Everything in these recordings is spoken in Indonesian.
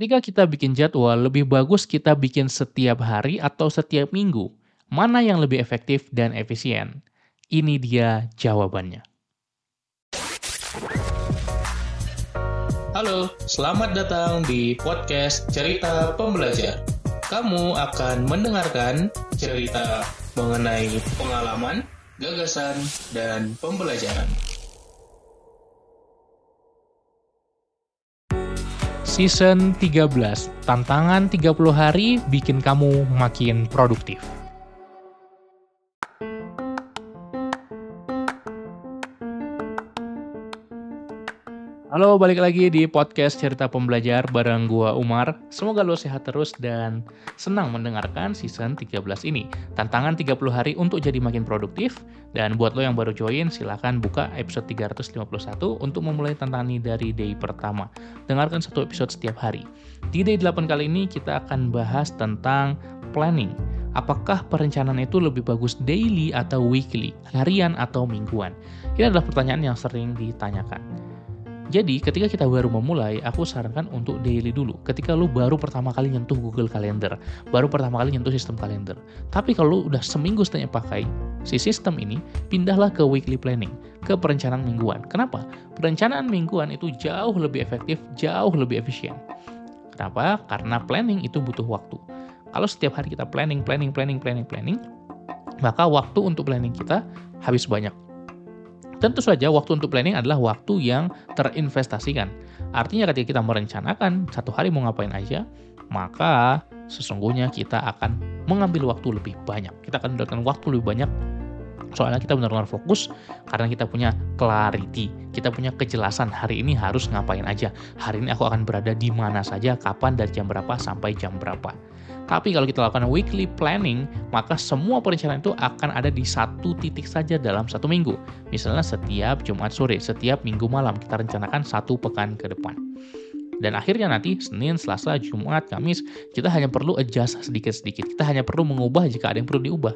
Ketika kita bikin jadwal, lebih bagus kita bikin setiap hari atau setiap minggu. Mana yang lebih efektif dan efisien? Ini dia jawabannya. Halo, selamat datang di podcast Cerita Pembelajar. Kamu akan mendengarkan cerita mengenai pengalaman, gagasan, dan pembelajaran. Season 13, tantangan 30 hari bikin kamu makin produktif. Halo, balik lagi di podcast Cerita Pembelajar bareng gua Umar. Semoga lo sehat terus dan senang mendengarkan season 13 ini. Tantangan 30 hari untuk jadi makin produktif. Dan buat lo yang baru join, silahkan buka episode 351 untuk memulai tantangan ini dari day pertama. Dengarkan satu episode setiap hari. Di day 8 kali ini kita akan bahas tentang planning. Apakah perencanaan itu lebih bagus daily atau weekly, harian atau mingguan? Ini adalah pertanyaan yang sering ditanyakan. Jadi ketika kita baru memulai, aku sarankan untuk daily dulu. Ketika lu baru pertama kali nyentuh Google Calendar, baru pertama kali nyentuh sistem kalender. Tapi kalau lu udah seminggu setelahnya pakai si sistem ini, pindahlah ke weekly planning, ke perencanaan mingguan. Kenapa? Perencanaan mingguan itu jauh lebih efektif, jauh lebih efisien. Kenapa? Karena planning itu butuh waktu. Kalau setiap hari kita planning, planning, planning, planning, planning, maka waktu untuk planning kita habis banyak Tentu saja waktu untuk planning adalah waktu yang terinvestasikan. Artinya ketika kita merencanakan satu hari mau ngapain aja, maka sesungguhnya kita akan mengambil waktu lebih banyak. Kita akan mendapatkan waktu lebih banyak soalnya kita benar-benar fokus karena kita punya clarity, kita punya kejelasan hari ini harus ngapain aja. Hari ini aku akan berada di mana saja, kapan, dari jam berapa sampai jam berapa. Tapi kalau kita lakukan weekly planning, maka semua perencanaan itu akan ada di satu titik saja dalam satu minggu. Misalnya setiap Jumat sore, setiap minggu malam kita rencanakan satu pekan ke depan. Dan akhirnya nanti Senin, Selasa, Jumat, Kamis kita hanya perlu adjust sedikit-sedikit. Kita hanya perlu mengubah jika ada yang perlu diubah.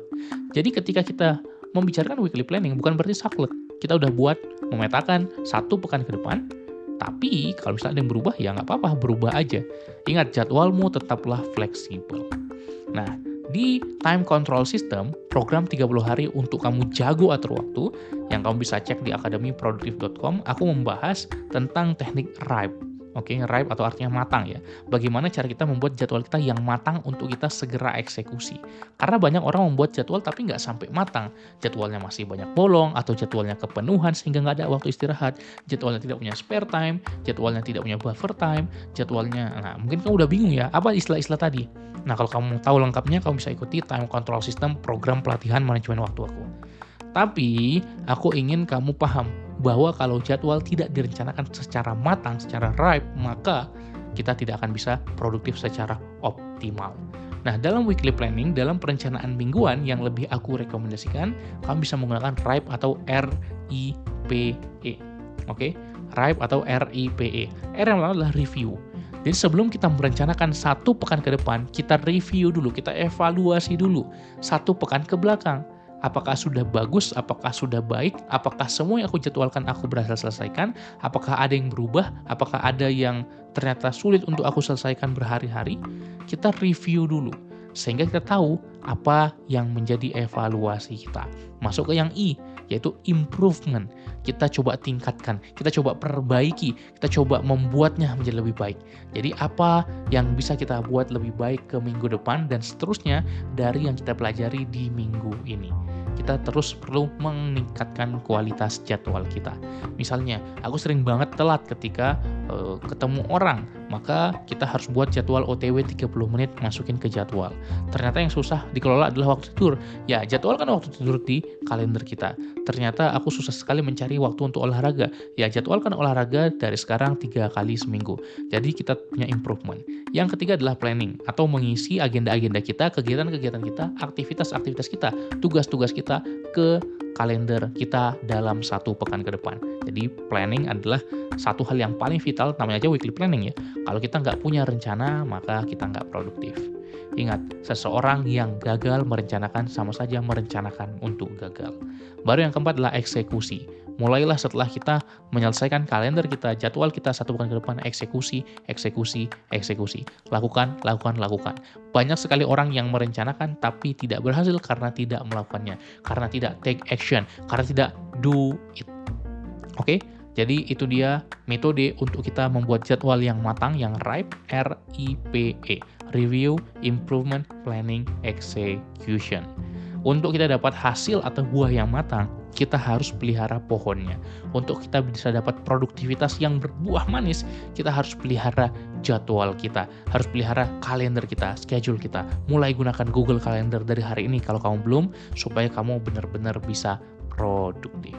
Jadi ketika kita membicarakan weekly planning bukan berarti saklek. Kita udah buat memetakan satu pekan ke depan, tapi kalau misalnya ada yang berubah ya nggak apa-apa, berubah aja. Ingat jadwalmu tetaplah fleksibel. Nah, di time control system, program 30 hari untuk kamu jago atur waktu, yang kamu bisa cek di akademiproduktif.com, aku membahas tentang teknik RIPE Oke, okay, ripe atau artinya matang ya. Bagaimana cara kita membuat jadwal kita yang matang untuk kita segera eksekusi. Karena banyak orang membuat jadwal tapi nggak sampai matang. Jadwalnya masih banyak bolong atau jadwalnya kepenuhan sehingga nggak ada waktu istirahat. Jadwalnya tidak punya spare time, jadwalnya tidak punya buffer time, jadwalnya, nah mungkin kamu udah bingung ya, apa istilah-istilah tadi. Nah kalau kamu tahu lengkapnya, kamu bisa ikuti time control system program pelatihan manajemen waktu aku. Tapi aku ingin kamu paham bahwa kalau jadwal tidak direncanakan secara matang, secara ripe, maka kita tidak akan bisa produktif secara optimal. Nah, dalam weekly planning, dalam perencanaan mingguan yang lebih aku rekomendasikan, kamu bisa menggunakan RIPE atau R-I-P-E. Oke, okay? RIPE atau R-I-P-E. R yang adalah review. Jadi sebelum kita merencanakan satu pekan ke depan, kita review dulu, kita evaluasi dulu satu pekan ke belakang apakah sudah bagus, apakah sudah baik, apakah semua yang aku jadwalkan aku berhasil selesaikan, apakah ada yang berubah, apakah ada yang ternyata sulit untuk aku selesaikan berhari-hari, kita review dulu sehingga kita tahu apa yang menjadi evaluasi kita. Masuk ke yang I, yaitu improvement. Kita coba tingkatkan, kita coba perbaiki, kita coba membuatnya menjadi lebih baik. Jadi apa yang bisa kita buat lebih baik ke minggu depan dan seterusnya dari yang kita pelajari di minggu ini kita terus perlu meningkatkan kualitas jadwal kita. Misalnya, aku sering banget telat ketika uh, ketemu orang, maka kita harus buat jadwal OTW 30 menit masukin ke jadwal. Ternyata yang susah dikelola adalah waktu tidur. Ya, jadwal kan waktu tidur di kalender kita. Ternyata aku susah sekali mencari waktu untuk olahraga. Ya, jadwal kan olahraga dari sekarang tiga kali seminggu. Jadi kita punya improvement. Yang ketiga adalah planning atau mengisi agenda-agenda kita, kegiatan-kegiatan kita, aktivitas-aktivitas kita, tugas-tugas kita kita ke kalender kita dalam satu pekan ke depan. Jadi planning adalah satu hal yang paling vital, namanya aja weekly planning ya. Kalau kita nggak punya rencana, maka kita nggak produktif. Ingat, seseorang yang gagal merencanakan sama saja merencanakan untuk gagal. Baru yang keempat adalah eksekusi. Mulailah setelah kita menyelesaikan kalender kita, jadwal kita satu pekan ke depan, eksekusi, eksekusi, eksekusi. Lakukan, lakukan, lakukan. Banyak sekali orang yang merencanakan tapi tidak berhasil karena tidak melakukannya, karena tidak take action, karena tidak do it. Oke, jadi itu dia metode untuk kita membuat jadwal yang matang, yang RIPE, R-I-P-E. Review, Improvement, Planning, Execution. Untuk kita dapat hasil atau buah yang matang, kita harus pelihara pohonnya. Untuk kita bisa dapat produktivitas yang berbuah manis, kita harus pelihara jadwal kita, harus pelihara kalender kita, schedule kita. Mulai gunakan Google Calendar dari hari ini kalau kamu belum, supaya kamu benar-benar bisa produktif.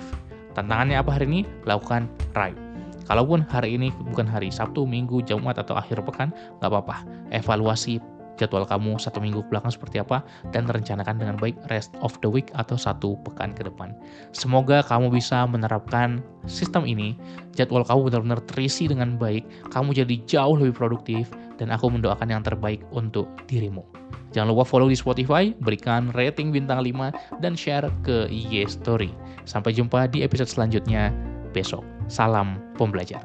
Tantangannya apa hari ini? Lakukan RIPE. Kalaupun hari ini bukan hari Sabtu, Minggu, Jumat, atau akhir pekan, nggak apa-apa. Evaluasi jadwal kamu satu minggu belakang seperti apa dan rencanakan dengan baik rest of the week atau satu pekan ke depan. Semoga kamu bisa menerapkan sistem ini, jadwal kamu benar-benar terisi dengan baik, kamu jadi jauh lebih produktif, dan aku mendoakan yang terbaik untuk dirimu. Jangan lupa follow di Spotify, berikan rating bintang 5, dan share ke IG Story. Sampai jumpa di episode selanjutnya besok. Salam pembelajar.